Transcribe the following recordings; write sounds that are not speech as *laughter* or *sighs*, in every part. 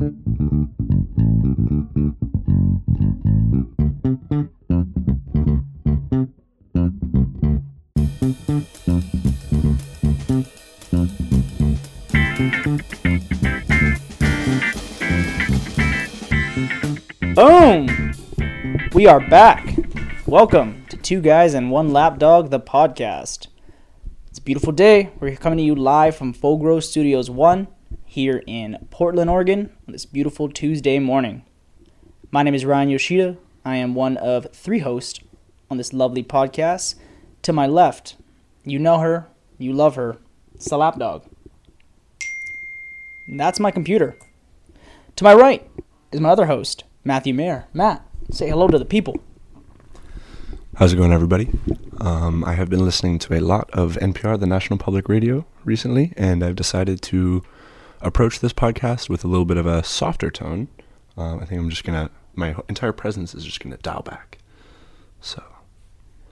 Boom! We are back. Welcome to Two Guys and One Lapdog, the podcast. It's a beautiful day. We're coming to you live from Fogro Studios 1 here in Portland, Oregon on this beautiful Tuesday morning. My name is Ryan Yoshida. I am one of three hosts on this lovely podcast. To my left, you know her, you love her. It's the Lapdog. That's my computer. To my right is my other host, Matthew Mayer. Matt, say hello to the people. How's it going, everybody? Um, I have been listening to a lot of NPR, the National Public Radio, recently, and I've decided to approach this podcast with a little bit of a softer tone. Um, I think I'm just gonna, my entire presence is just gonna dial back. So,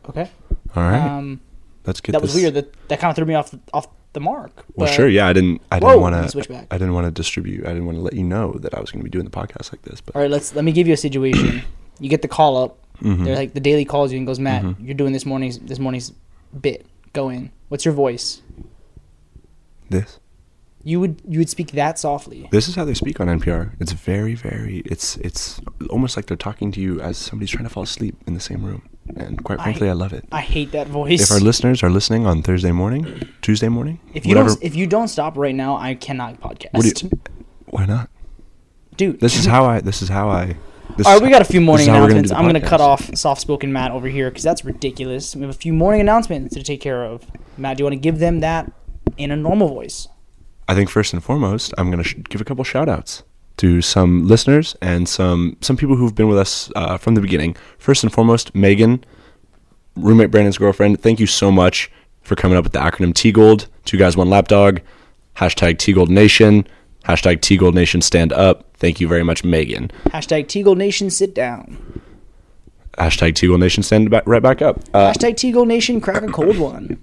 Okay. all right, Um, let's get that was weird. That that kind of threw me off the, off the mark. Well, sure, yeah, I didn't, I Whoa, didn't want to, switch back. I didn't want to distribute, I didn't want to let you know that I was going to be doing the podcast like this, but All right, let's let me give you a situation. *clears throat* you get the call up. Mhm. They're like the daily calls you and goes, Matt, Mhm. you're doing this morning's this morning's bit. Go in. What's your voice? this, You would you would speak that softly. this is how they speak on NPR. It's very, very, it's, it's almost like they're talking to you as somebody's trying to fall asleep in the same room, and quite frankly, I love it. I hate that voice. if our listeners are listening on Thursday morning, Tuesday morning, if you whatever, don't if you don't stop right now, I cannot podcast. you, why not? Dude, This is how I. This is how I. This All right, we got a few morning is how we're announcements. the I'm going to cut off soft-spoken Matt over here because that's ridiculous. We have a few morning announcements to take care of. Matt, do you want to give them that in a normal voice? I think first and foremost, I'm going to sh- give a couple shout outs to some listeners and some some people who've been with us uh, from the beginning. First and foremost, Megan, roommate Brandon's girlfriend. Thank you so much for coming up with the acronym T Gold. Two guys, one lapdog. Hashtag T Gold Nation. Hashtag T Gold Nation stand up. Thank you very much, Megan. Hashtag Teagle Nation sit down. Hashtag T Gold Nation stand back, right back up. Uh, Hashtag Teagle Nation crack a cold one.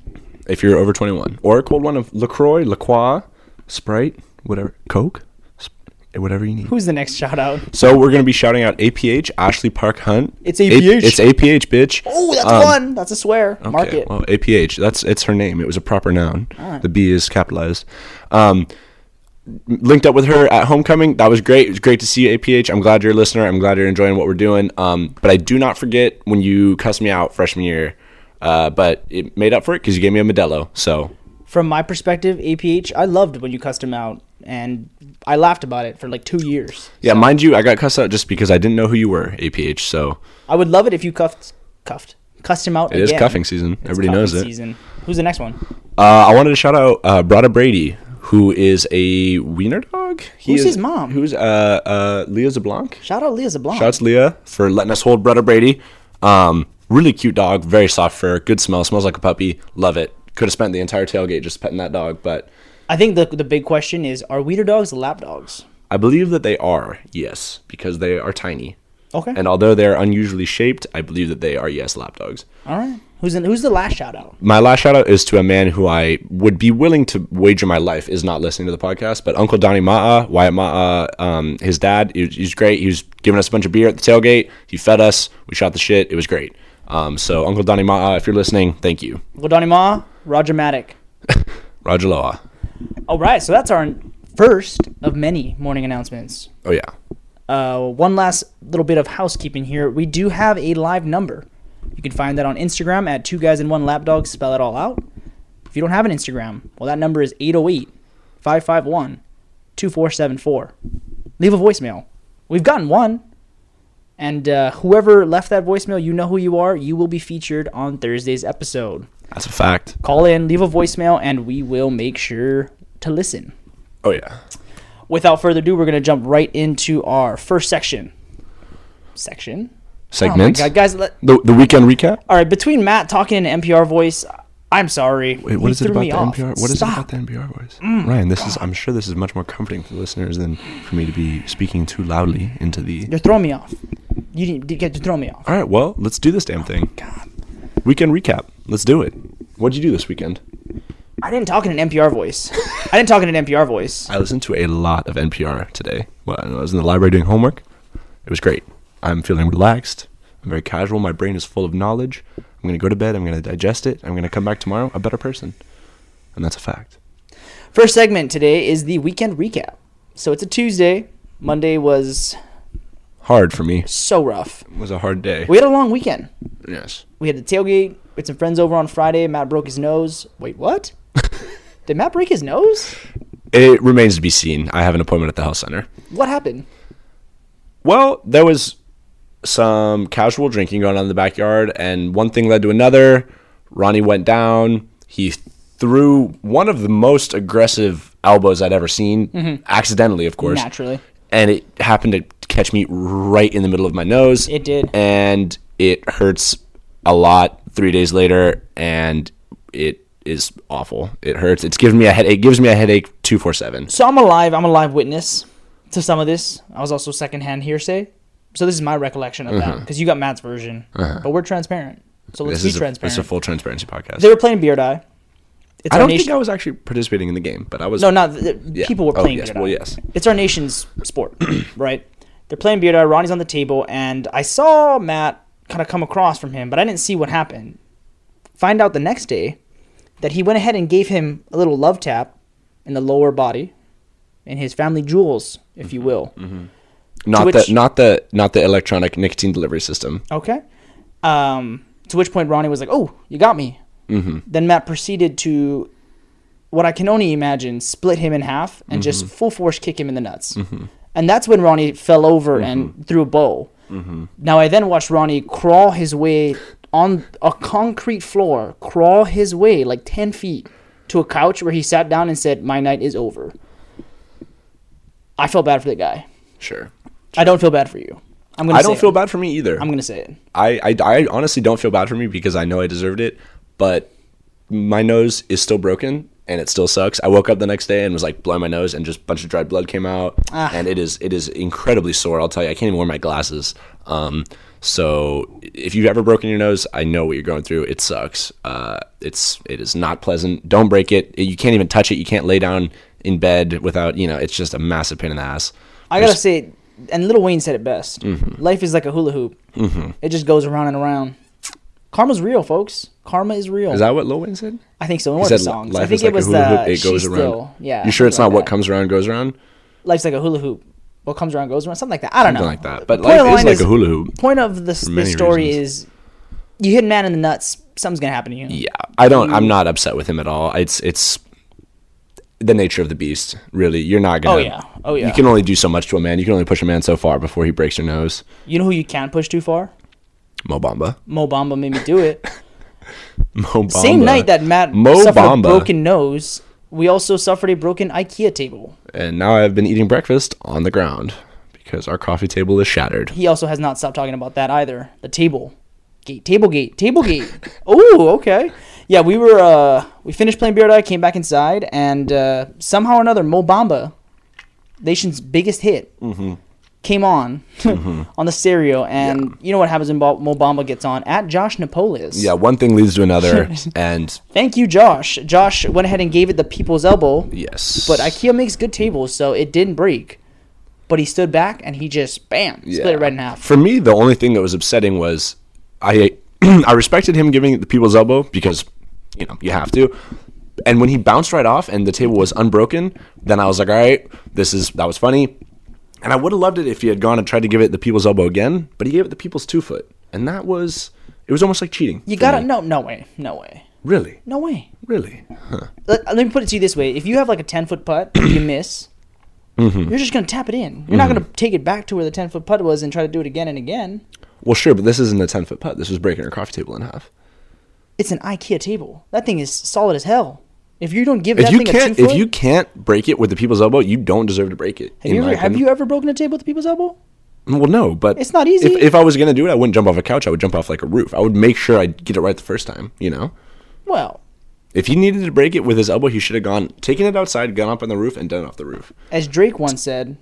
if you're over 21 or a cold one of LaCroix, LaCroix, Sprite, whatever, Coke, sp- whatever you need. Who's the next shout out? So we're going to be shouting out APH, Ashley Park Hunt. It's A- APH. it's APH, bitch. Oh, that's Um, one. That's a swear. Mark Okay, it. Well, APH, that's it's her name. It was a proper noun. Alright. The B is capitalized. Um, linked up with her at homecoming. That was great. It was great to see you, APH. I'm glad you're a listener. I'm glad you're enjoying what we're doing. Um, but I do not forget when you cussed me out freshman year. Uh, but it made up for it because you gave me a Modelo. So From my perspective, APH, I loved when you cussed him out, and I laughed about it for like two years. Yeah, mind you, I got cussed out just because I didn't know who you were, APH. So I would love it if you cuffed, cuffed, cussed him out. it is again. cuffing season. It's Everybody cuffing knows it. Season. Who's the next one? Uh, I wanted to shout out uh, Brada Brady, who is a wiener dog. He Who's is- his mom? Who's uh, uh, Leah Zablanc. Shout out Leah Zablon. Shouts Leah for letting us hold Brada Brady. Um, really cute dog, very soft fur, good smell, smells like a puppy. Love it. Could have spent the entire tailgate just petting that dog, but I think the the big question is: Are wiener dogs lap dogs? I believe that they are, yes, because they are tiny. Okay. And although they're unusually shaped, I believe that they are, yes, lap dogs. All right. Who's in, who's the last shout out? My last shout out is to a man who I would be willing to wager my life is not listening to the podcast, but Uncle Donnie Ma'a, Wyatt Ma'a, um, his dad, he was, he was great. He was giving us a bunch of beer at the tailgate. He fed us. We shot the shit. It was great. Um, so Uncle Donnie Ma'a, if you're listening, thank you. Wadani Ma, Roger Matic. *laughs* Roger Loa. All right, so that's our first of many morning announcements. Oh yeah. Uh, one last little bit of housekeeping here. We do have a live number. You can find that on Instagram at two guys and one lapdog. Spell it all out. If you don't have an Instagram, well, that number is 808 551 2474. Leave a voicemail. We've gotten one. And uh, whoever left that voicemail, you know who you are. You will be featured on Thursday's episode. That's a fact. Call in, leave a voicemail, and we will make sure to listen. Oh yeah. Without further ado, we're going to jump right into our first section. Section? Segment. Oh guys. Let, the the weekend recap. all right, between Matt talking in an NPR voice, I'm sorry. Wait, what is it about the off. NPR? What is Stop. it about the NPR voice? Ryan, this is I'm sure this is much more comforting for the listeners than for me to be speaking too loudly into the You're throwing me off. You didn't you get to throw me off. All right, well, let's do this damn oh, thing. God. Weekend recap. Let's do it. What'd you do this weekend? I didn't talk in an NPR voice. *laughs* I didn't talk in an NPR voice. I listened to a lot of NPR today. Well, I was in the library doing homework. It was great. I'm feeling relaxed. I'm very casual. My brain is full of knowledge. I'm going to go to bed. I'm going to digest it. I'm going to come back tomorrow a better person. And that's a fact. First segment today is the weekend recap. So it's a Tuesday. Monday was Hard for me. so rough. It was a hard day. We had a long weekend. Yes. We had the tailgate. We had some friends over on Friday. Matt broke his nose. Wait, what? *laughs* Did Matt break his nose? It remains to be seen. I have an appointment at the health center. What happened? Well, there was some casual drinking going on in the backyard, and one thing led to another. Ronnie went down. He threw one of the most aggressive elbows I'd ever seen, mm-hmm. accidentally, of course. Naturally. And it happened to catch me right in the middle of my nose. It did. And it hurts a lot three days later, and it is awful. It hurts. It's giving me a headache. It gives me a headache two four seven. So I'm alive. I'm a live witness to some of this. I was also secondhand hearsay. So this is my recollection of that uh-huh. because you got Matt's version, uh-huh. but we're transparent. So let's This be is a, transparent. this is a full transparency podcast. they were playing Beer Die. It's I don't nation- think I was actually participating in the game, but I was. No, not the, Yeah. people were Oh, playing yes. Beard Well, yes. It's our nation's sport, *clears throat* right? They're playing Beer Die. Ronnie's on the table, and I saw Matt kind of come across from him, but I didn't see what happened. Find out the next day that he went ahead and gave him a little love tap in the lower body, in his family jewels, if Mm-hmm. you will. not which- the not the not the electronic nicotine delivery system. Okay. Um, to which point Ronnie was like, "Oh, you got me." Mm-hmm. Then Matt proceeded to, what I can only imagine, split him in half and just full force kick him in the nuts. And that's when Ronnie fell over and mm-hmm. threw a bow. Mm-hmm. Now I then watched Ronnie crawl his way on a concrete floor, crawl his way like ten feet to a couch where he sat down and said, "My night is over." I felt bad for the guy. Sure. I don't feel bad for you. I'm gonna. I say don't it. feel bad for me either. I'm gonna say it. I, I I honestly don't feel bad for me because I know I deserved it, but my nose is still broken and it still sucks. I woke up the next day and was like blowing my nose and just a bunch of dried blood came out Ah. and it is it is incredibly sore. I'll tell you, I can't even wear my glasses. Um, so if you've ever broken your nose, I know what you're going through. It sucks. Uh, it's it is not pleasant. Don't break it. You can't even touch it. You can't lay down in bed without you know. It's just a massive pain in the ass. I gotta say, and Lil Wayne said it best. Life is like a hula hoop. It just goes around and around. Karma's real, folks. Karma is real. Is that what Lil Wayne said? I think so. In one of the songs. I think is it was the. It goes around. Still, yeah. You sure it's not like what comes around goes around? Life's like a hula hoop. What comes around goes around. Something like that. I don't Something know. like that. But Point life is like a hula hoop. Point of this, this story reasons. is, you hit a man in the nuts. Something's gonna happen to you. Yeah, I don't. I'm not upset with him at all. It's it's the nature of the beast. Really, you're not gonna. Oh, yeah. Oh, yeah. You can only do so much to a man. You can only push a man so far before he breaks your nose. You know who you can't push too far? Mo Bamba. Mo Bamba made me do it. *laughs* Mo Bamba. Same night that Matt Mo suffered Bamba. a broken nose, we also suffered a broken IKEA table. And now I've been eating breakfast on the ground because our coffee table is shattered. He also has not stopped talking about that either. The table gate, table gate, table gate. *laughs* oh, okay. Yeah, we were uh we finished playing Beer Die, came back inside, and uh, somehow or another, Mo Bamba, nation's biggest hit, Mm-hmm. Came on *laughs* mm-hmm. on the stereo, and you know what happens when Bo- Mo Bamba gets on at Josh Napolis. Yeah, one thing leads to another, *laughs* and Thank you, Josh. Josh went ahead and gave it the people's elbow, yes, but IKEA makes good tables, so it didn't break. But he stood back and he just bam split it right in half. For me, the only thing that was upsetting was I *clears throat* I respected him giving the people's elbow because you know you have to. And when he bounced right off and the table was unbroken, then I was like, all right, this is that was funny. And I would have loved it if he had gone and tried to give it the people's elbow again, but he gave it the people's two foot, and that was it was almost like cheating. You gotta me. no no way no way really, no way. really. Let, let me put it to you this way: if you have like a ten foot putt, and you miss, Mm-hmm. you're just gonna tap it in. You're not gonna take it back to where the ten foot putt was and try to do it again and again. Well, sure, but this isn't a ten foot putt. This was breaking our coffee table in half. It's an IKEA table. That thing is solid as hell. If you don't give If that you thing can't, two if foot, you can't break it with the people's elbow, you don't deserve to break it. have you ever have you ever broken a table with the people's elbow? Well, no, but It's not easy. If, if I was gonna do it, I wouldn't jump off a couch. I would jump off like a roof. I would make sure I get it right the first time. You know, Well, if he needed to break it with his elbow, he should have gone, taken it outside, gone up on the roof, and done it off the roof. as Drake once said,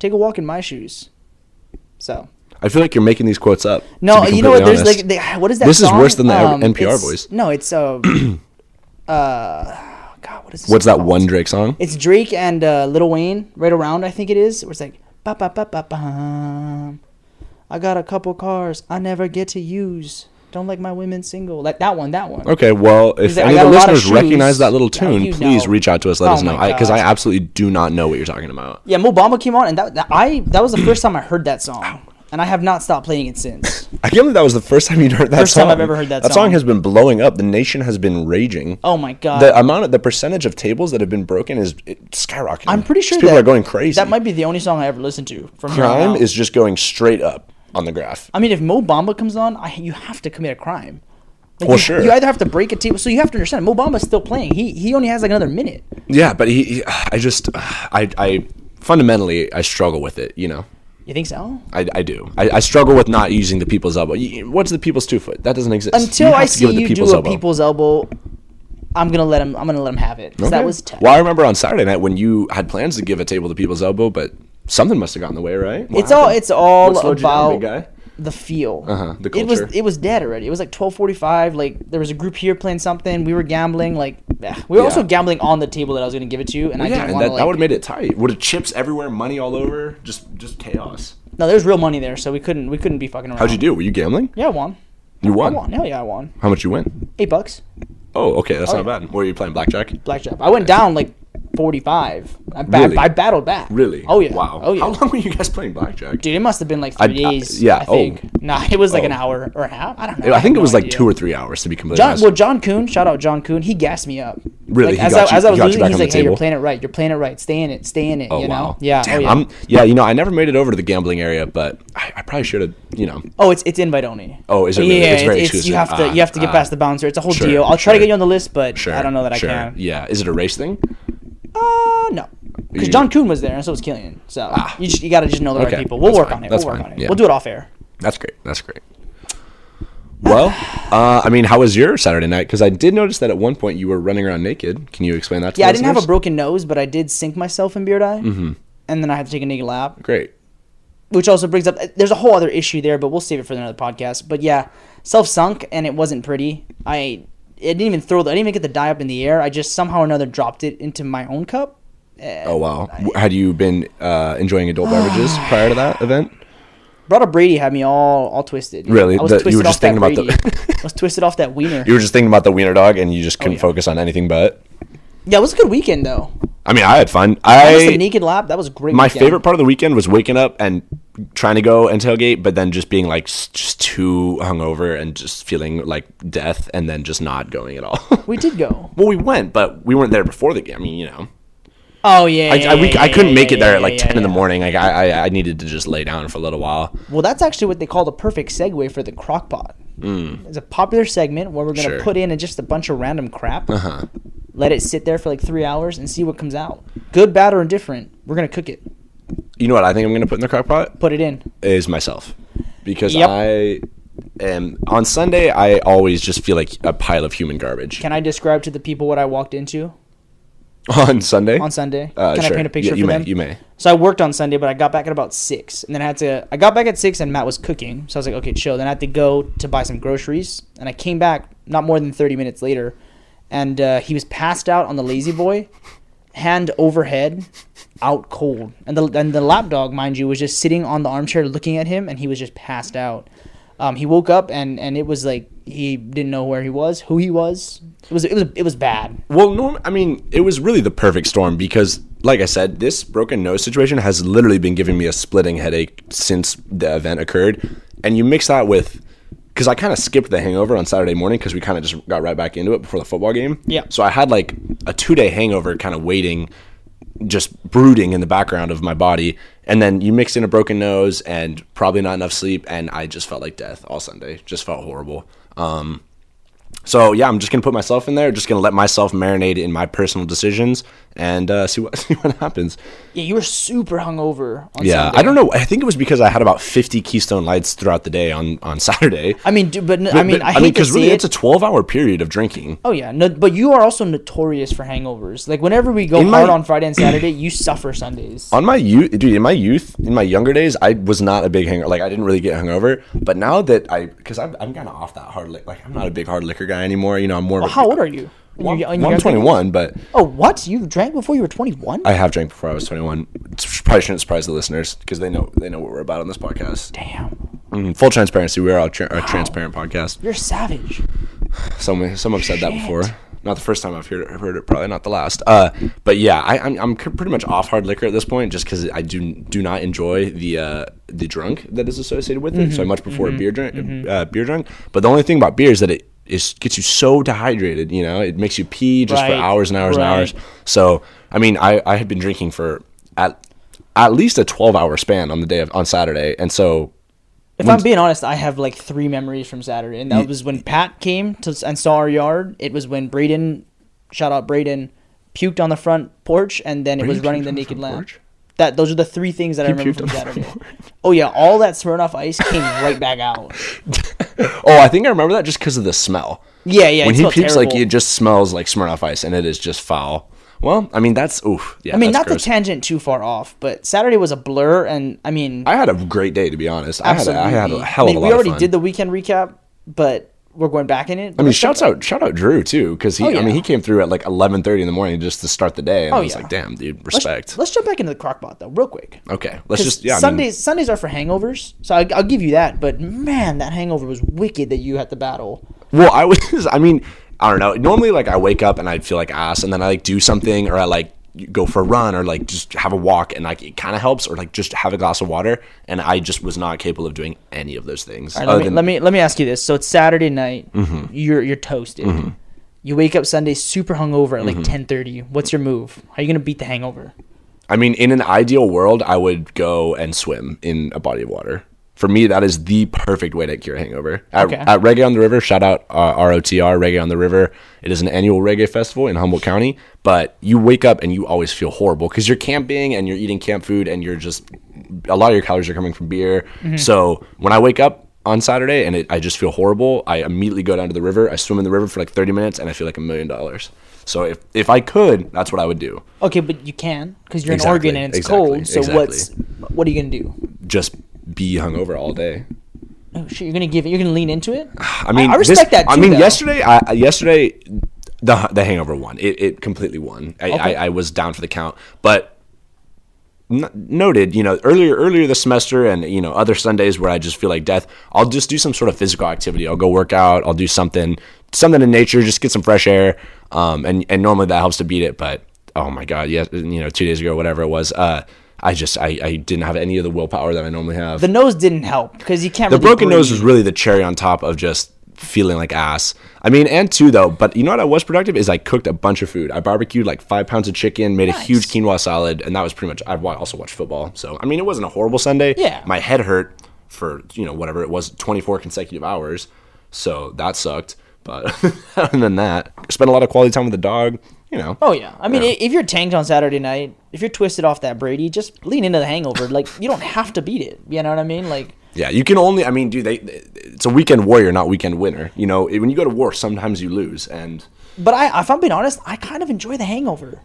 "Take a walk in my shoes." So I feel like you're making these quotes up. to no, be you know what? completely There's honest. like they, what is that? This is song? worse than the Um, NPR it's- voice. No, it's uh, *clears throat* uh, God, What's, this What's that called? one Drake song? It's Drake and uh, Lil Wayne right around. I think it is. Where it's like ba ba ba ba ba. I got a couple cars I never get to use. Don't like my women single. Like that one. That one. Okay, well, if any of the lot of listeners recognize that little tune, you please know. reach out to us. Let Oh us know, because I, gosh. absolutely do not know what you're talking about. Yeah, Mo Bamba came on, and that, that I that was the first time I heard that song, and I have not stopped playing it since. *laughs* I can't believe that was the first time you'd heard that First song. time I've ever heard that That song song. has been blowing up. The nation has been raging. Oh my god! The amount of the percentage of tables that have been broken is skyrocketing. I'm pretty sure people that are going crazy. That might be the only song I ever listened to from crime is just going straight up on the graph. I mean, if Mo Bamba comes on, I, you have to commit a crime. Like, Well, you, sure. You either have to break a table, so you have to understand. Mo Bamba's still playing. He he only has like another minute. Yeah, but he, he I just, I, I fundamentally, I struggle with it. You know, You think so? I, I do. I, I struggle with not using the people's elbow. What's the people's two foot? That doesn't exist. Until I see you do a elbow. people's elbow, I'm gonna let him. I'm gonna let him have it. 'cause That Okay. was tough. Well, I remember on Saturday night when you had plans to give a table to people's elbow, but something must have gotten in the way, right? What It's all. It's all slowed you down, about big guy? The feel. Uh-huh, the It was culture. it was dead already. It was like 12:45. Like there was a group here playing something. We were gambling. Like eh. we were also gambling on the table that I was gonna give it to, you, and I yeah, didn't want that, to. that would have made it tight. Would have chips everywhere, money all over, just just chaos. no, there's real money there, so we couldn't we couldn't be fucking around. How'd you do? Were you gambling? Yeah, I won. You I won. won. Hell yeah, I won. How much you win? Eight bucks. Oh, okay, that's Oh, not yeah. bad. Were you playing blackjack? Blackjack. I went down like 45. I, ba- Really? I battled back. Really? Oh yeah. Wow. Oh yeah. How long were you guys playing blackjack? Dude, it must have been like three I- days. yeah, I think. oh. Nah, it was like an Oh. hour or a half. I don't know. I think it was like two or three hours to be completely John, honest. well, John Coon, shout out John Coon. He gassed me up. Really? Like, He as got I, you- as I he was got you losing, back he's on the like, "Hey, you're table? playing it right. You're playing it right. Stay in it. Stay in it." Oh you know? wow. Yeah. Damn, oh yeah. I'm, yeah, you know, I never made it over to the gambling area, but I, I probably should have. You know, oh, it's it's invite only. Oh, is it really? Yeah, It's very you exclusive. have to Ah, you have to get ah. past the bouncer. It's a whole Sure, deal. I'll try to get you on the list, but sure. I don't know that sure. I can. Yeah. Is it a race thing? Uh, no. Because John Kuhn was there, and so was Killian. So Ah. you just, you got to just know the Okay, right people. We'll that's work fine, on it. that's we'll work fine, on it. yeah. We'll do it off air. That's great. That's great. Well, uh, I mean, how was your Saturday night? Because I did notice that at one point you were running around naked. Can you explain that to Yeah, I didn't have a broken nose, but I did sink myself in beer die, mm-hmm. and then I had to take a naked lap, Great. which also brings up. There's a whole other issue there, but we'll save it for another podcast. But yeah, self sunk, and it wasn't pretty. I it didn't even throw the. I didn't even get the die up in the air. I just somehow or another dropped it into my own cup. Oh wow. W- Had you been uh, enjoying adult beverages *sighs* prior to that event? Brother Brady had me all all twisted. Really? I was The- you were just thinking about the- Brady. I was twisted off that wiener. *laughs* You were just thinking about the wiener dog, and you just couldn't yeah. focus on anything but. Yeah, it was a good weekend though. I mean, I had fun. I was the naked lap. That was great. my weekend. favorite part of the weekend was waking up and trying to go and tailgate, but then just being like just too hungover and just feeling like death, and then just not going at all. We did go. *laughs* well, we went, but we weren't there before the game. I mean, you know, Oh yeah. I, yeah, I, we, yeah, I couldn't yeah, make it there at like ten in the morning. Like I, I, I needed to just lay down for a little while. Well, that's actually what they call the perfect segue for the crock pot. It's a popular segment where we're going to Mm. Sure. put in just a bunch of random crap, uh-huh. Let it sit there for like three hours, and see what comes out. Good, bad, or indifferent. We're going to cook it. You know what I think I'm gonna put in the crock pot Put it in. is myself, because Yep. I am on Sunday. I always just feel like a pile of human garbage. Can I describe to the people what I walked into *laughs* on Sunday. on Sunday? Uh, Can sure. I paint a picture Yeah, for you may, them? You may. So I worked on Sunday, but I got back at about six, and then I had to. I got back at six, and Matt was cooking, so I was like, okay, chill. Then I had to go to buy some groceries, and I came back not more than thirty minutes later, and uh, he was passed out on the lazy boy, hand overhead, out cold, and the and the lap dog, mind you, was just sitting on the armchair looking at him, and he was just passed out. Um, he woke up, and and it was like he didn't know where he was, who he was. It was it was it was bad. Well, norm. I mean, it was really the perfect storm because, like I said, this broken nose situation has literally been giving me a splitting headache since the event occurred, and you mix that with because I kind of skipped the hangover on Saturday morning because we kind of just got right back into it before the football game. Yeah. So I had like a two day hangover, kind of waiting, just brooding in the background of my body, and then you mix in a broken nose and probably not enough sleep, and I just felt like death all Sunday. Just felt horrible. Um, so yeah, I'm just gonna put myself in there. Just gonna let myself marinate in my personal decisions and uh, *laughs* see what see what happens. Yeah, you were super hungover. On Yeah, Sunday. I don't know. I think it was because I had about 50 Keystone Lights throughout the day on on *laughs* Saturday. I mean, dude, but, I mean, I hate to because see really, it. it's a 12 hour period of drinking. Oh yeah, no, but you are also notorious for hangovers. Like whenever we go In my- hard on Friday and Saturday, you suffer Sundays. On my youth, dude, in my youth, in my younger days, I was not a big hangover. Like I didn't really get hungover. But now that I, because I'm, I'm kind of off that hard liquor. Like I'm not a big hard liquor guy anymore. You know, I'm more. Well, of a, how old are you? In Well, your- in well, your I'm 21, but Oh, what? You drank before you were 21? I have drank before I was 21. It's- Probably shouldn't surprise the listeners because they know they know what we're about on this podcast. Damn. Mm, full transparency, we are a, tra- a transparent podcast. You're savage. Some some have said that before. Not the first time I've heard it, I've heard it. Probably not the last. Uh, but yeah, I, I'm I'm pretty much off hard liquor at this point, just because I do do not enjoy the uh, the drunk that is associated with it. So I Mm-hmm. much prefer a beer drunk. Uh, beer drunk. But the only thing about beer is that it is gets you so dehydrated. You know, it makes you pee just for hours and hours right. and hours. So I mean, I I had been drinking for at at least a 12 hour span on the day of on Saturday, and so If I'm being honest, I have like three memories from Saturday, and that was when Pat came to and saw our yard. It was when Braden, shout out Braden, puked on the front porch, and then it was running the naked lamp. That those are the three things that I remember from Saturday. Oh yeah, all that Smirnoff Ice came right back out. *laughs* *laughs* oh, I think I remember that just because of the smell. Yeah, yeah. when it he smelled pukes, like terrible. it just smells like Smirnoff Ice, and it is just foul. Well, I mean that's oof. Yeah, I mean, not gross. to tangent too far off, but Saturday was a blur, and I mean, I had a great day to be honest. Absolutely. I had, a, I had a hell I mean, of a lot we already did the weekend recap, but we're going back in it. I mean, shouts out, shout out Drew too, because he. Oh, yeah. I mean, he came through at like eleven thirty in the morning just to start the day, and Oh, I was yeah. like, damn, dude, Let's- respect. Let's, jump back into the crockpot though, real quick. okay, let's just yeah. I mean, Sundays Sundays are for hangovers, so I, I'll give you that. But man, that hangover was wicked that you had to battle. Well, I was. *laughs* I mean, I don't know. Normally, like I wake up and I feel like ass, and then I like do something, or I like go for a run, or like just have a walk, and like it kind of helps, or like just have a glass of water. And I just was not capable of doing any of those things. Right, let, me, than- let me let me ask you this. So it's Saturday night. Mm-hmm. You're you're toasted. You wake up Sunday super hungover at like Mm-hmm. ten thirty. What's your move? How are you gonna beat the hangover? I mean, in an ideal world, I would go and swim in a body of water. For me, that is the perfect way to cure a hangover. At, Okay. at Reggae on the River, shout out uh, ROTR, Reggae on the River. It is an annual reggae festival in Humboldt County. But you wake up and you always feel horrible because you're camping and you're eating camp food and you're just, a lot of your calories are coming from beer. Mm-hmm. So when I wake up on Saturday and it, I just feel horrible, I immediately go down to the river. I swim in the river for like 30 minutes and I feel like a million dollars. So if, if I could, that's what I would do. Okay, but you can because you're Exactly, in Oregon and it's exactly, cold. So exactly. what's what are you gonna do? Just be hungover all day. Oh shit, you're gonna give it. You're gonna lean into it. I mean, I respect this- that. I mean, though. yesterday, I, I- yesterday, the the Hangover won. It, it completely won. I, Okay. I, I was down for the count, but n- noted, you know, earlier earlier this semester, and you know, other Sundays where I just feel like death. I'll just do some sort of physical activity. I'll go work out. I'll do something something in nature, just get some fresh air. Um, and and normally that helps to beat it, but oh my god, yes, you know, two days ago, whatever it was, uh. I just I, I didn't have any of the willpower that I normally have. The nose didn't help because you can't. The really broken nose was really the cherry on top of just feeling like ass. I mean, and two though. But you know what? I was productive is I cooked a bunch of food. I barbecued like five pounds of chicken, made a huge quinoa salad, and that was pretty much. I also watched football, so I mean, it wasn't a horrible Sunday. Yeah. my head hurt for you know whatever it was, twenty four consecutive hours, so that sucked. But *laughs* other than that, spent a lot of quality time with the dog. You know. Oh yeah, I mean, if you're tanked on Saturday night, if you're twisted off that Brady, just lean into the hangover. Like you don't have to beat it. You know what I mean? Like Yeah, you can only. I mean, dude, they. It's a weekend warrior, not weekend winner. You know, when you go to war, sometimes you lose, and But I, if I'm being honest, I kind of enjoy the hangover.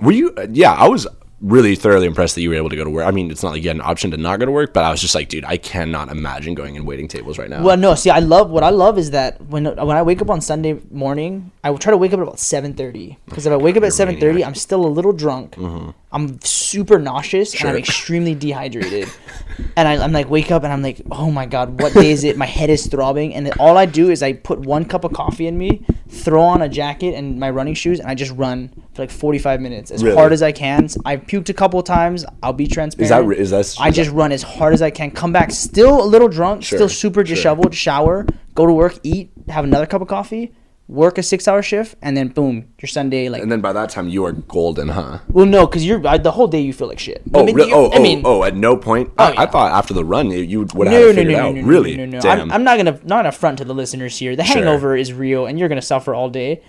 Were you? uh, Yeah, I was really thoroughly impressed that you were able to go to work. I mean, it's not like you had an option to not go to work, but I was just like, dude, I cannot imagine going and waiting tables right now. Well, no, see, I love what I love is that when when I wake up on Sunday morning, I will try to wake up at about seven thirty because if I wake up at seven thirty, I'm still a little drunk. Mm-hmm. I'm super nauseous and I'm. Extremely dehydrated. *laughs* and I, I'm like wake up and I'm like, oh my god, what day is it? My head is throbbing, and all I do is I put one cup of coffee in me, throw on a jacket and my running shoes, and I just run for like 45 minutes as Really? hard as I can. I've puked a couple of times. I'll be transparent. re- is that- I is just run as hard as I can. Come back still a little drunk, Sure, still super sure. disheveled. Shower, go to work, eat, have another cup of coffee, work a six-hour shift, and then boom, your Sunday like. and then by that time, you are golden, huh? well, no, because you're I, the whole day you feel like shit. Oh, I mean, really? oh, I mean, oh, oh, at no point. Oh, I, I thought after the run, you- you would have no, had no, no, no, out. no, no, really? no, no, no. Damn. I'm, I'm not gonna not gonna front to the listeners here. The Sure. hangover is real, and you're gonna suffer all day,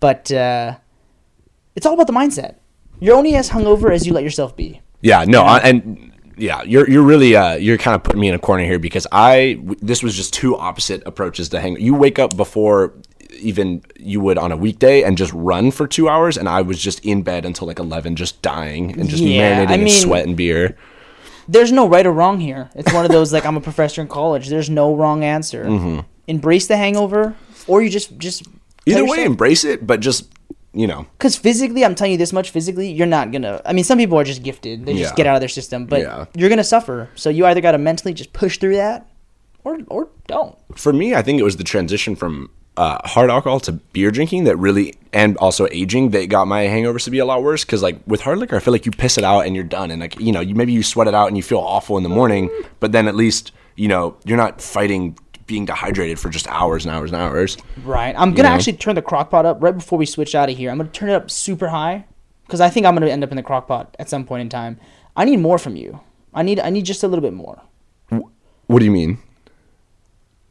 but uh, it's all about the mindset. You're only as hungover as you let yourself be. Yeah, no, I, and yeah, you're you're really uh, you're kind of putting me in a corner here because I w- this was just two opposite approaches to hang. You wake up before even you would on a weekday and just run for two hours, and I was just in bed until like eleven, just dying and just Yeah, marinating I in sweat and beer. There's no right or wrong here. It's one of those like I'm a professor in college. There's no wrong answer. Embrace the hangover, or you just just Mm-hmm. Either way, embrace it, but just you know, Because physically, I'm telling you this much. Physically, you're not gonna. I mean, some people are just gifted; they just Yeah. get out of their system. But Yeah. you're gonna suffer. So you either gotta mentally just push through that, or or don't. for me, I think it was the transition from uh, hard alcohol to beer drinking that really, and also aging that got my hangovers to be a lot worse. Because like with hard liquor, I feel like you piss it out and you're done, and like you know, you maybe you sweat it out and you feel awful in the morning, but then at least you know you're not fighting being dehydrated for just hours and hours and hours. Right. I'm gonna know? actually turn the crock pot up right before we switch out of here. I'm gonna turn it up super high because I think I'm gonna end up in the crock pot at some point in time. I need more from you. I need I need just a little bit more. What do you mean?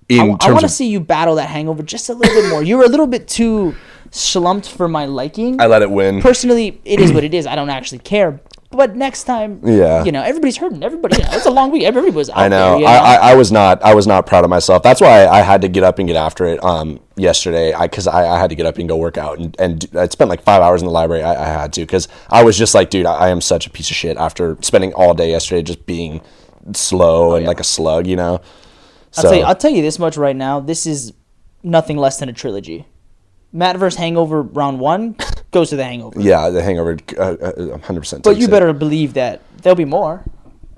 I, In want to see you battle that hangover just a little bit more. You were a little bit too slumped for my liking. I let it win. Personally, it is what *clears throat* it is. I don't actually care. But next time, Yeah. you know, everybody's hurting. Everybody, you know, it's a long week. Everybody was I know. there. you I, I, I was not. I was not proud of myself. That's why I had to get up and get after it. Um, yesterday, I because I, I had to get up and go work out, and and I spent like five hours in the library. I, I had to because I was just like, dude, I, I am such a piece of shit after spending all day yesterday just being slow and like a slug, you know. I'll tell you, I'll tell you this much right now. This is nothing less than a trilogy. Matt vs. Hangover round one *laughs* goes to the Hangover. yeah, the Hangover, uh, hundred percent. But you better believe that there'll be more,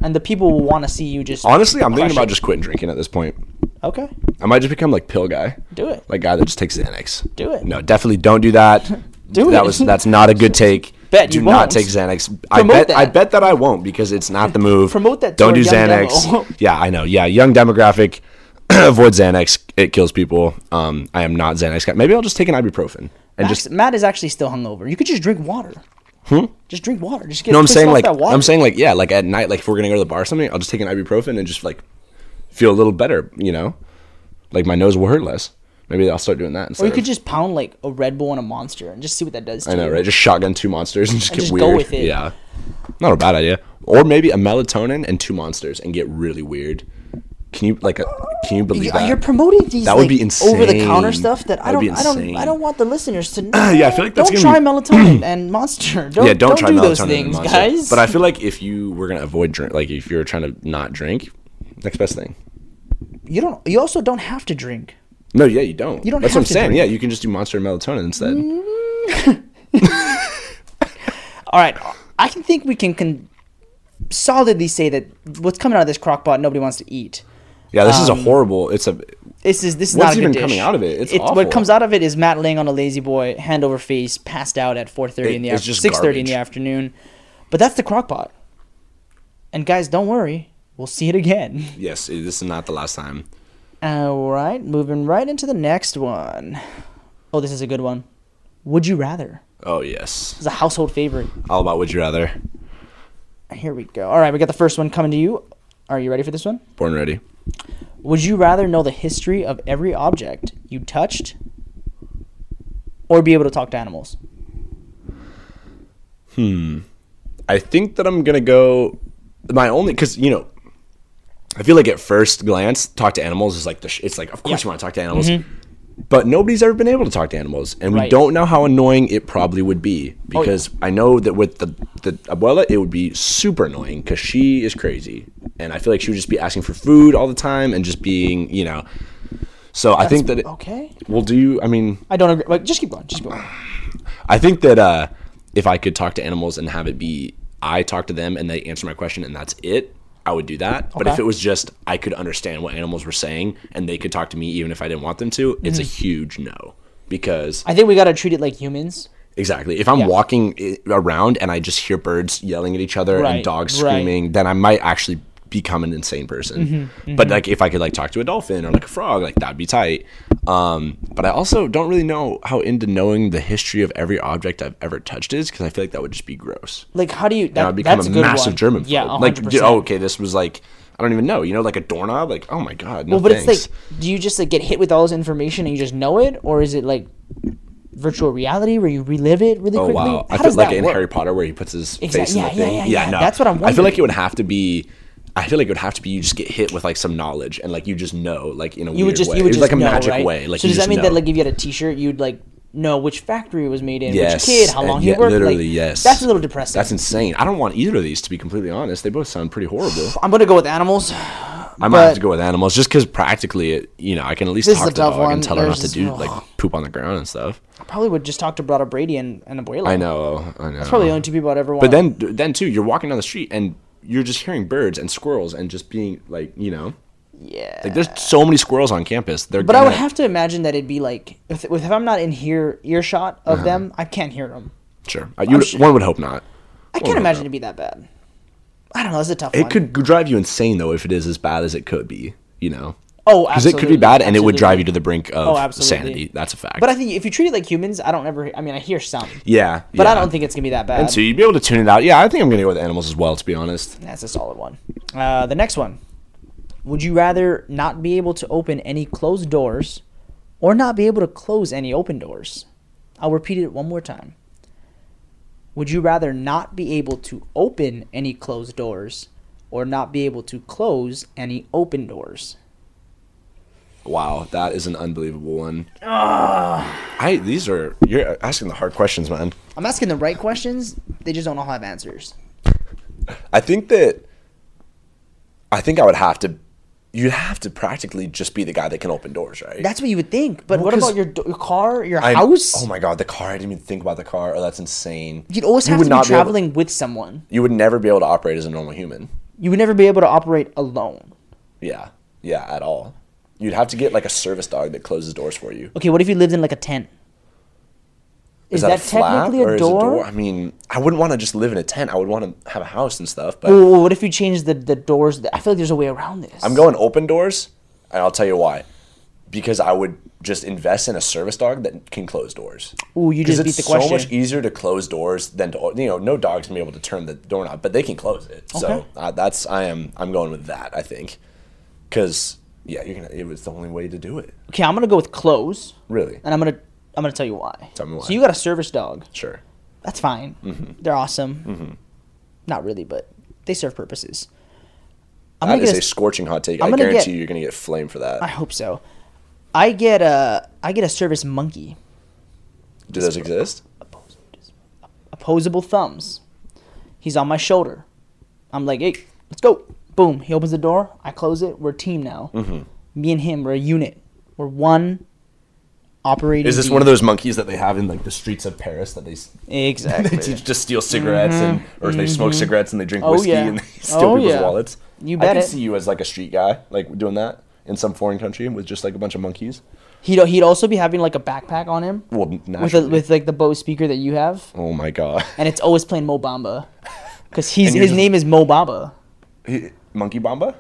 and the people will want to see you just. Honestly, I'm thinking about it. just quitting drinking at this point. Okay, I might just become like pill guy, do it. like guy that just takes Xanax. Do it. No, definitely don't do that. *laughs* Do that it. was that's not a good *laughs* take. Bet do you not won't. take Xanax. I Promote bet I that. bet that I won't because it's not the move. Promote that to Don't our do young Xanax. demo. *laughs* yeah, I know. Yeah, young demographic. *clears throat* Avoid Xanax. It kills people. Um, I am not Xanax guy. Maybe I'll just take an ibuprofen and Max, just. Matt is actually still hungover. You could just drink water. Hmm? Just drink water. Just get. No, I'm pissed saying off like that water. I'm saying like yeah, like at night, like if we're gonna go to the bar or something, I'll just take an ibuprofen and just like feel a little better. You know, like my nose will hurt less. Maybe I'll start doing that instead. Or you of- could just pound like a Red Bull and a Monster and just see what that does. To I know, you. right? Just shotgun two monsters and just And get just weird. go with it. Yeah, not a bad idea. Or maybe a melatonin and two monsters and get really weird. Can you like? A, can you believe You- uh, that? You're promoting these That would like, be over the counter stuff that I That don't I don't. I don't want the listeners to know. *clears throat* Yeah, I feel like that's don't try melatonin *clears throat* and monster. Don't, yeah, don't, try do melatonin those and things, Monster. guys. But I feel like if you were gonna avoid drink, like if you're trying to not drink, next best thing. you don't. You also don't have to drink. No, yeah, you don't. You don't That's what I'm saying. Yeah, you can just do monster melatonin instead. *laughs* All right, I can think we can solidly say that what's coming out of this crock pot nobody wants to eat. Yeah, this is a Um, horrible. It's a. This is this is What's not a even good coming out of it? It's what awful. comes out of it is Matt laying on a lazy boy, hand over face, passed out at four thirty in the afternoon, six thirty in the afternoon. But that's the crock pot. And guys, don't worry, we'll see it again. Yes, this is not the last time. All right, moving right into the next one. Oh, this is a good one. Would you rather? Oh yes, It's a household favorite. all about would you rather. Here we go. All right, we got the first one coming to you. Are you ready for this one? Born ready. Would you rather know the history of every object you touched or be able to talk to animals? Hmm. I think that I'm gonna go. My only because you know, I feel like at first glance, talk to animals is like the. Sh- it's like of course Yeah. you want to talk to animals, but nobody's ever been able to talk to animals, and we Right. don't know how annoying it probably would be because I know that with the the abuela, it would be super annoying because she is crazy, and I feel like she would just be asking for food all the time and just being you know. So I think that it, Okay. well, do you? I mean, I don't agree. Like, just keep going. Just keep going. I think that uh, if I could talk to animals and have it be I talk to them and they answer my question and that's it, I would do that. But if it was just I could understand what animals were saying and they could talk to me even if I didn't want them to, it's a Mm-hmm. huge no. Because I think we got to treat it like humans. exactly, if I'm Yeah. walking around and I just hear birds yelling at each other Right, and dogs right. screaming, then I might actually become an insane person. Mm-hmm, But like if I could like talk to a dolphin or like a frog, like that'd be tight. Um, but I also don't really know how into knowing the history of every object I've ever touched is because I feel like that would just be gross. Like, how do you? And That, I'd become that's a massive. German. Yeah, like 100%. d- oh, okay, this was like I don't even know. You know, like a doorknob. Like oh my god, no well, but thanks. it's like, do you just like get hit with all this information and you just know it, or is it like virtual reality where you relive it really Oh quickly? wow! How I feel like in work? Harry Potter where he puts his Exact- face in the yeah, thing. yeah, yeah. no, That's what I'm I feel like it would have to be. I feel like it would have to be you just get hit with like some knowledge and like you just know like in a You weird would just way. you would just like a know, magic right? way. Like so does that mean know. that like if you had a T-shirt, you'd like know which factory it was made in, Yes, which kid, how and long yeah, he worked? literally, like, yes. That's a little depressing. That's insane. I don't want either of these to be completely honest. They both sound pretty horrible. *sighs* I'm gonna go with animals. I might have to go with animals just because practically, it, you know, I can at least talk to dog one. and tell her not to do like poop on the ground and stuff. I probably would just talk to Brother Brady and, and Abuela. I know, I know. That's probably the only two people I'd ever want. But then, then too, you're walking down the street and you're just hearing birds and squirrels and just being like, you know, yeah. like there's so many squirrels on campus. They're but I would have to imagine that it'd be like if, if I'm not in here earshot Uh-huh. of them, I can't hear them. sure. Uh, you, sure- one would hope not. I can't imagine it'd be that bad. I don't know. It's a tough It one. could drive you insane though if it is as bad as it could be. You know, Oh, because it could be bad and it would drive you to the brink of Oh, sanity. That's a fact. But I think if you treat it like humans, I don't ever. I mean, I hear some, yeah, but I don't think it's gonna be that bad. And so you'd be able to tune it out. Yeah, I think I'm gonna go with animals as well. To be honest, That's a solid one. Uh, the next one. Would you rather not be able to open any closed doors or not be able to close any open doors? I'll repeat it one more time. Would you rather not be able to open any closed doors or not be able to close any open doors? Wow, that is an unbelievable one. I these are you're asking the hard questions, man. I'm asking the right questions, they just don't all have answers. I think that I think I would have to. You'd have to practically just be the guy that can open doors, right? That's what you would think. But Well, what about your, do- your car, your I- house? Oh my god, the car! I didn't even think about the car. Oh, that's insane. You'd always You have to be not be traveling with someone. You would never be able to operate as a normal human. You would never be able to operate alone. Yeah, yeah, at all. You'd have to get like a service dog that closes doors for you. Okay, what if you lived in like a tent? Is, that, a technically or a is door? I mean, I wouldn't want to just live in a tent. I would want to have a house and stuff. But what if you change the, the doors? I feel like there's a way around this. I'm going open doors, and I'll tell you why. Because I would just invest in a service dog that can close doors. Ooh, you just beat the question. it's so much easier to close doors than to you know no dog's gonna be able to turn the doorknob, but they can close it. So Okay. uh, that's I am I'm going with that. I think because yeah, you're gonna it was the only way to do it. okay, I'm gonna go with close, Really, and I'm gonna I'm gonna tell you why. Tell me why. So you got a service dog. sure. That's fine. Mm-hmm. They're awesome. Not really, but they serve purposes. I'm That gonna is a scorching hot take. I'm I guarantee get- you, you're gonna get flamed for that. I hope so. I get a I get a service monkey. do those exist? opposable thumbs. He's on my shoulder. I'm like, hey, let's go. Boom. He opens the door. I close it. We're a team now. Mm-hmm. Me and him, we're a unit. We're one operating. Is this one of those monkeys that they have in like the streets of Paris that they *laughs* Exactly. they *laughs* teach just steal cigarettes and or they smoke cigarettes and they drink Oh, whiskey yeah. and *laughs* they steal Oh, people's yeah. wallets? You I bet could it. see you as like a street guy, like doing that in some foreign country with just like a bunch of monkeys. he'd, he'd also be having like a backpack on him Well, with, a, naturally. with like the Bose speaker that you have. oh my god, And it's always playing Mo Bamba. Because he's his just- name is Mo Bamba. He- monkey Bamba.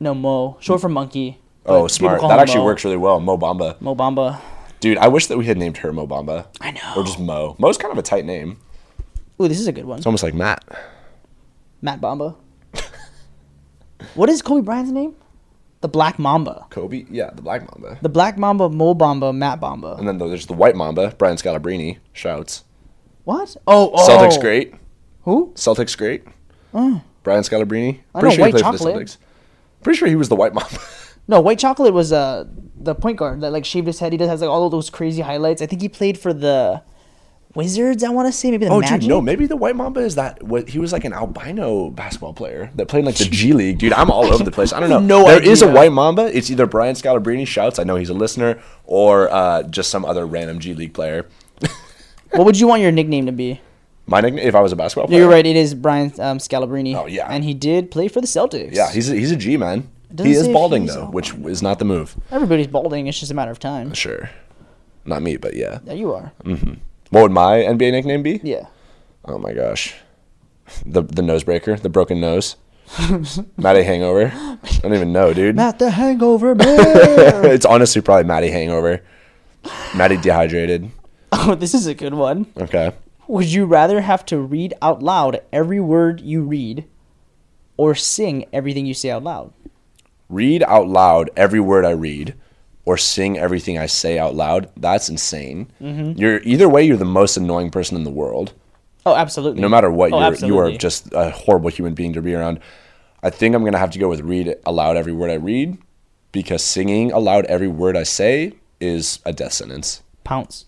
No, Mo. Short for monkey. Oh, smart. That actually Mo. works really well. Mo Bamba. Mo Bamba. Dude, I wish that we had named her Mo Bamba. I know. Or just Mo. Mo's kind of a tight name. Ooh, this is a good one. It's almost like Matt. Matt Bamba. *laughs* what is Kobe Bryant's name? The Black Mamba. Kobe. Yeah, the Black Mamba. The Black Mamba, Mo Bamba, Matt Bamba. And then there's the White Mamba, Brian Scalabrine. Shouts. What? Oh, oh. Celtics great. Who? Celtics great. Uh. Brian Scalabrine. I Pretty know, sure he White played for the Chocolate. Pretty sure he was the White Mamba. *laughs* No, White Chocolate was uh the point guard that like shaved his head. He does has like all of those crazy highlights. I think he played for the Wizards. I want to say maybe the oh, Magic. dude, no, maybe the White Mamba is that. What he was like an albino basketball player that played in like the G League. Dude, I'm all over the place. I don't *laughs* know. No idea. There is a. White Mamba. It's either Brian Scalabrine shouts. I know he's a listener, or uh, just some other random G League player. *laughs* What would you want your nickname to be? My nickname, if I was a basketball player, you're right. It is Brian um, Scalabrine. Oh, yeah. and he did play for the Celtics. Yeah, he's a, he's a G man. He is balding though, which is not the move. everybody's balding. It's just a matter of time. Sure, not me, but yeah. Yeah, you are. What would my NBA nickname be? Yeah. Oh my gosh, the the nose breaker, the broken nose, *laughs* Matty Hangover. I don't even know, dude. Matt the Hangover *laughs* Man. it's honestly probably Matty Hangover, Matty Dehydrated. oh, this is a good one. Okay, Would you rather have to read out loud every word you read, or sing everything you say out loud? read out loud every word I read, or sing everything I say out loud. That's insane. Mm-hmm. You're either way. You're the most annoying person in the world. Oh, absolutely. no matter what Oh, you're you are just a horrible human being to be around i think i'm gonna have to go with read aloud every word i read because singing aloud every word i say is a death sentence pounce.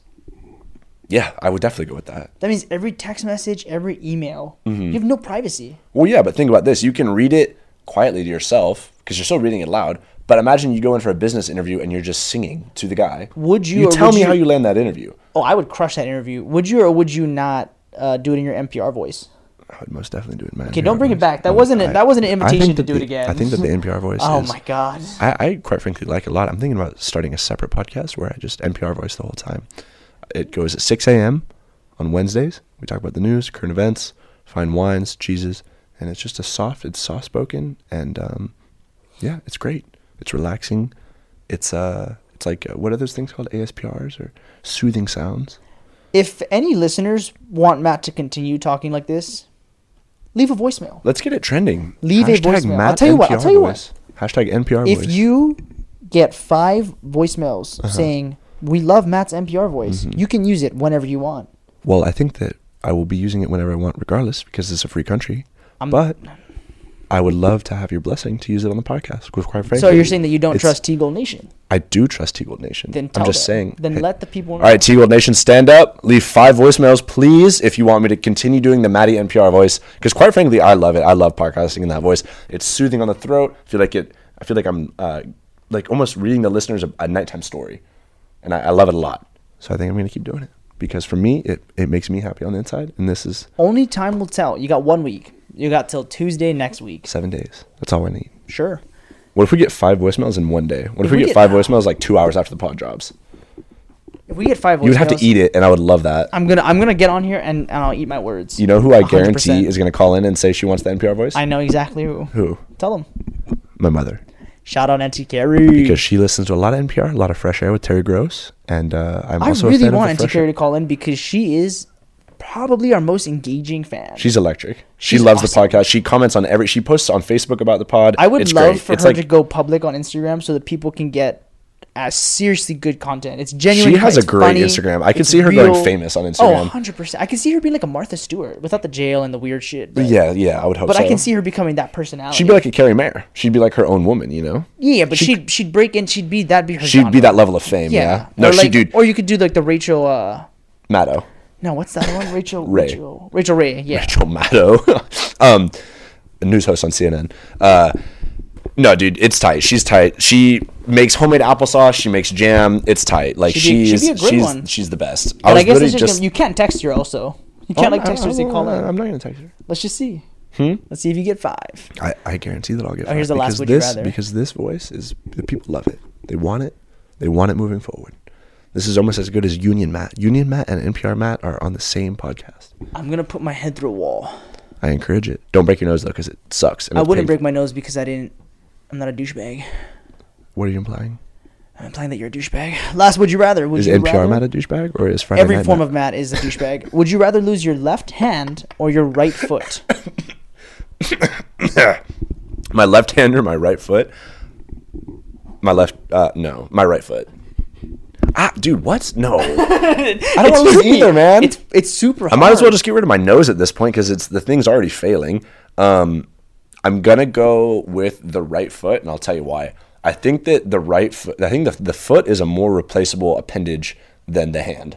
Yeah i would definitely go with that That means every text message, every email, Mm-hmm. you have no privacy. well yeah but think about this you can read it quietly to yourself because you're still reading it loud. But imagine you go in for a business interview and you're just singing to the guy. Would you You tell would me you- how you land that interview. Oh, I would crush that interview. Would you or would you not uh, do it in your NPR voice? I would most definitely do it, man. Okay, don't bring it back. That wasn't a- that wasn't an invitation to do it again. I think that the NPR voice. *laughs* Oh is, my god. I, I quite frankly like it a lot. I'm thinking about starting a separate podcast where I just NPR voice the whole time. It goes at 6 a.m. on Wednesdays. We talk about the news, current events, fine wines, cheeses, and it's just a soft. It's soft spoken, and um, yeah, it's great. It's relaxing. It's uh, it's like uh, what are those things called? ASPRs or soothing sounds. If any listeners want Matt to continue talking like this, leave a voicemail. Let's get it trending. Leave a Hashtag voicemail. I'll tell you what, I'll tell you what. Hashtag NPR If voice. you get five voicemails Uh-huh. saying we love Matt's NPR voice, Mm-hmm. you can use it whenever you want. Well, I think that I will be using it whenever I want, regardless, because it's a free country. I'm- but I would love to have your blessing to use it on the podcast. Quite frankly, So you're saying that you don't trust T Gold Nation? I do trust T Gold Nation. Then I'm just them. saying. Then hey- let the people know. All right, T Gold Nation, stand up. Leave five voicemails, please, if you want me to continue doing the Maddie NPR voice. Because quite frankly, I love it. I love podcasting in that voice. It's soothing on the throat. I feel like it. I feel like I'm uh, like almost reading the listeners a, a nighttime story, and I, I love it a lot. So I think I'm going to keep doing it because for me, it it makes me happy on the inside, and this is Only time will tell. You got one week. You got till Tuesday next week. seven days. That's all I need. Sure. What if we get five voicemails in one day? What if, If we, we get, get- five voicemails like two hours after the pod drops? If we get five You would have to eat it, and I would love that. I'm gonna I'm gonna get on here and, and I'll eat my words. You know who I 100%. guarantee is going to call in and say she wants the NPR voice? I know exactly who. who? Tell them. My mother. Shout out Auntie Carrie. Because she listens to a lot of NPR, a lot of Fresh Air with Terry Gross, and uh, I'm I also really want Auntie Carrie to call in because she is probably our most engaging fan. She's electric. She She's loves awesome. the podcast. She comments on every. She posts on Facebook about the pod. I would it's love great. for it's her like to go public on Instagram so that people can get as seriously good content. It's genuine. she has a great funny, Instagram. I could it's see her real. going famous on Oh, Instagram. 100%. I can see her being like a Martha Stewart without the jail and the weird shit. But, yeah, yeah, I would hope but so. I can see her becoming that personality. She'd be like a Carrie Mayer. She'd be like her own woman, you know. yeah, but she- she'd she'd break in. She'd be that'd be her. She'd be that level of fame. Yeah. Yeah. No, or she like, dude. Or you could do like the Rachel. uh Maddow. No, what's that one? Rachel. *laughs* Ray. Rachel. Rachael Ray. Yeah. Rachel Maddow, *laughs* um, a news host on CNN. Uh, no, dude, it's tight. She's tight. She makes homemade applesauce. She makes jam. It's tight. Like She'd be- she'd she's be a great she's one. she's the best. But I, was guess literally it's just, you can't text her also. You can't like text her and say call in. I'm not gonna text her. Let's just see. Hmm? Let's see if you get five. I, I guarantee that I'll get. Oh, here's five the last because would you this, rather. Because this voice is the people love it. They want it. They want it moving forward. This is almost as good as Union Matt. Union Matt and NPR Matt are on the same podcast. I'm gonna put my head through a wall. I encourage it. Don't break your nose though, because it sucks. and I it's wouldn't painful. break my nose because I didn't. I'm not a douchebag. What are you implying? I'm implying that you're a douchebag. Last, would you rather? Would Is you NPR rather? Matt a douchebag or is Friday Every Night form Matt? of Matt is a douchebag. *laughs* would you rather lose your left hand or your right foot? *coughs* my left hand or my right foot? My left, uh, no, my right foot. Ah, dude, what? No, *laughs* I don't want to lose either, man. It's it's super. I might as well just get rid of my nose at this point because it's the thing's already failing. Um, I'm gonna go with the right foot, and I'll tell you why. I think that the right foot, I think the the foot is a more replaceable appendage than the hand.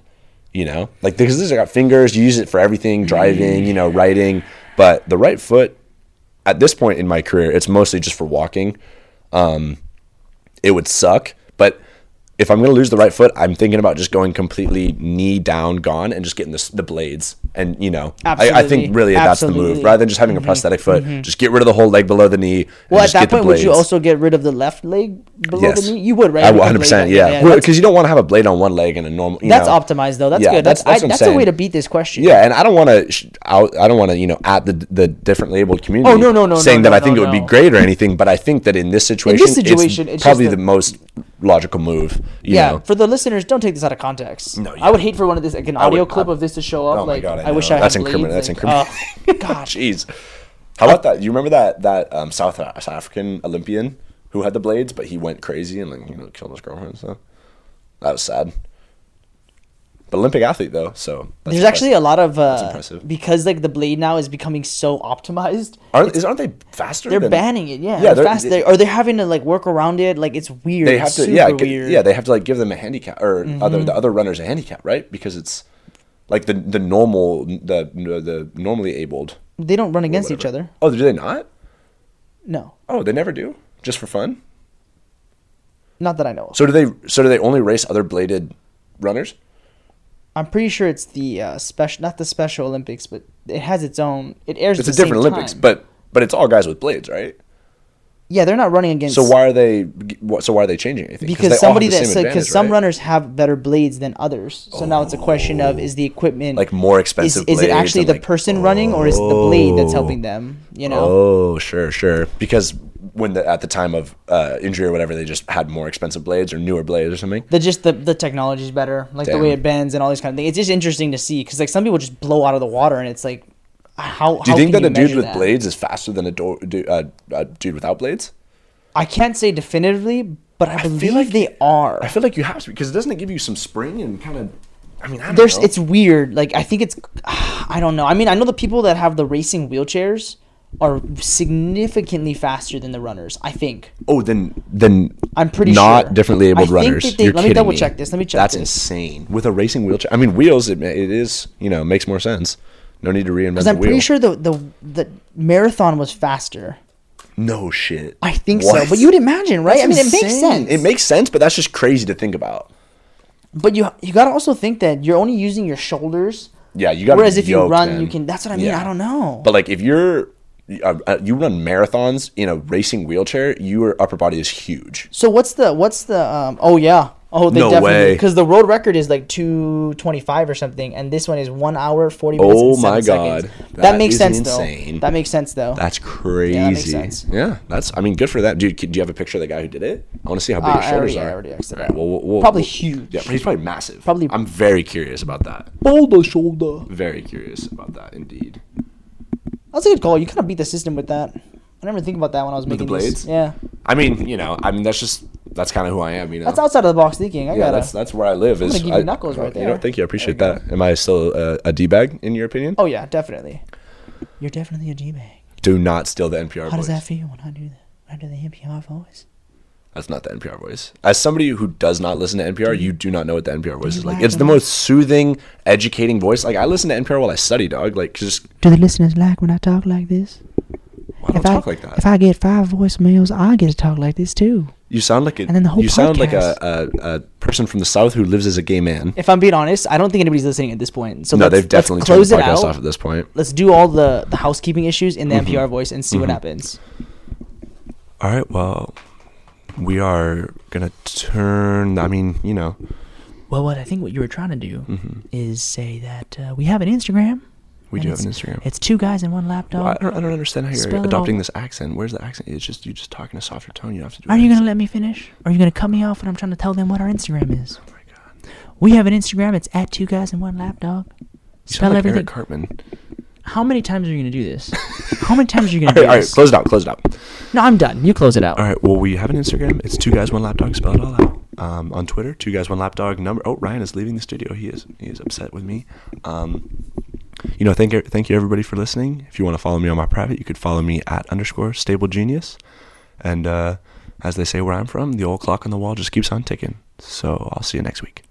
You know, like because this has got fingers, you use it for everything, driving, you know, writing. But the right foot, at this point in my career, it's mostly just for walking. Um, it would suck, but if I'm gonna lose the right foot, I'm thinking about just going completely knee down, gone, and just getting the, the blades. And you know, I, I think really that's the move. Mm-hmm. Rather than just having a prosthetic foot, just get rid of the whole leg below the knee. Well, at that point, would you also get rid of the left leg below Yes. the knee? You would, right? I 100 percent, yeah. Because you don't want to have a blade on one leg and a normal. You That's know. optimized though. That's Yeah, good. that's- That's I'm that's a way to beat this question. Yeah, and I don't want to. Sh- out, I don't want to, you know, at the the differently abled community. Oh, no, no, no, saying no, that I think no, it would be great or anything, but I think that in this situation, in this situation, it's it's probably the most logical move. You yeah. know? For the listeners, don't take this out of context. No, I would hate for one of this like an audio clip I- of this to show up. Oh my like God, I I, wish. I That's incriminating. That's incriminating. oh, *laughs* *laughs* gosh. Jeez. How about that? You remember that that um, South South African Olympian who had the blades, but he went crazy and like you know killed his girlfriend and stuff. That was sad. But Olympic athlete though, so that's There's actually a lot of uh, impressive. because like the blade now is becoming so optimized. aren't, is, aren't they faster? They're than- banning it, yeah. Yeah, they're- fast. They, or they're having to like work around it. Like it's weird. They have It's to, yeah. Mm-hmm. yeah. They have to like give them a handicap or other the other runners a handicap, right? Because it's like the the normal the the normally abled. They don't run against each other. Oh, do they not? No. Oh, they never do. just for fun? Not that I know. of. So do they? So do they only race other bladed runners? I'm pretty sure it's the uh, special, not the Special Olympics, but it has its own. It airs. It's a different Olympics, time. but but it's all guys with blades, right? Yeah, they're not running against. So why are they? So why are they changing anything? Because somebody that because some right? runners have better blades than others. So now it's a question of is the equipment like more is, expensive. is it actually the like- person running or is it the blade that's Oh. helping them? You know. Oh, sure, sure. Because when the, at the time of uh, injury or whatever, they just had more expensive blades or newer blades or something. The just the the technology is better, like the way it bends and all these kind of things. It's just interesting to see because like some people just blow out of the water and it's like, how Do you how think that a dude with that? blades is faster than a, do, uh, a dude without blades? I can't say definitively, but I, feel believe like- they are. I feel like you have to because doesn't it give you some spring and kind of? I mean, I don't There's know. it's weird. Like I think it's *sighs* I don't know. I mean, I know the people that have the racing wheelchairs are significantly faster than the runners. I think. oh, then then I'm pretty sure not sure. differently I abled think runners. they- You're let me double me. check this. Let me check That's this. insane. With a racing wheelchair, I mean, wheels. It, it is you know makes more sense. No need to reinvent Because I'm wheel. pretty sure the, the the marathon was faster. No shit. I think What? so. But you would imagine, right? That's I mean, it makes sense. It makes sense, but that's just crazy to think about. But you you gotta also think that you're only using your shoulders. Yeah, you got. Whereas if you run, you can. That's what I mean. Yeah. I don't know. But like if you're uh, uh, you run marathons in a racing wheelchair, your upper body is huge. so what's the what's the um? Oh yeah. Oh, they No definitely way. because the world record is like two twenty five or something, and this one is one hour forty minutes. Oh and seven my. God. that, That makes sense insane. though. That makes sense though. That's crazy. that makes sense. Yeah, that's. I mean, good for that, dude. Do you have a picture of the guy who did it? I want to see how big Uh, his shoulders already- I are. already it All out. well, we'll- we'll- Probably huge. Yeah, he's probably massive. Probably- I'm very curious about that. Boulder shoulder. Very curious about that, indeed. That's a good call. You kind of beat the system with that. I never think about that when I was With the making these. blades? Yeah, I mean, you know, I mean, that's just that's kind of who I am. You know, that's outside of the box thinking. I yeah, gotta. that's that's where I live. Is give you I- knuckles right there. You know, thank you. I appreciate you that. Am I still a, a d bag in your opinion? oh yeah, definitely. You're definitely a G bag. Do not steal the NPR How voice. does that feel when I do that? When I do the NPR voice. That's not the NPR voice. As somebody who does not listen to NPR, you do not know what the NPR voice is like. It's the I- most soothing, educating voice. Like I listen to NPR while I study, dog. Like just Do the listeners like when I talk like this? why don't if I talk like that? if I get five voicemails, I get to talk like this too. You sound like a and then the whole you sound like a, a, a person from the south who lives as a gay man. If I'm being honest, I don't think anybody's listening at this point. So no, let's, they've definitely let's turned the podcast out. off at this point. Let's do all the the housekeeping issues in the Mm-hmm. NPR voice and see what happens. All right, well, we are gonna turn. I mean, you know, Well, what I think what you were trying to do is say that uh, we have an Instagram. We and do have an Instagram. It's two guys and one lapdog. Well, I, don't, I don't understand how you're adopting this accent. Where's the accent? It's just you just talking in a softer tone. You don't have to do. Are you gonna let me finish? Or are you gonna cut me off when I'm trying to tell them what our Instagram is? Oh my god! We have an Instagram. It's at two guys and one lapdog. You Spell like everything. Eric Cartman. How many times are you gonna do this? *laughs* How many times are you gonna All do right, all right, this? close it out. Close it out. No, I'm done. You close it out. All right. Well, we have an Instagram. It's two guys one lapdog. Spell it all out. Um, on Twitter, two guys one lapdog. Number. Oh, Ryan is leaving the studio. He is. He is upset with me. Um, you know, thank you, thank you everybody for listening. If you want to follow me on my private, you could follow me at underscore stable genius. And uh, as they say where I'm from, the old clock on the wall just keeps on ticking. So I'll see you next week.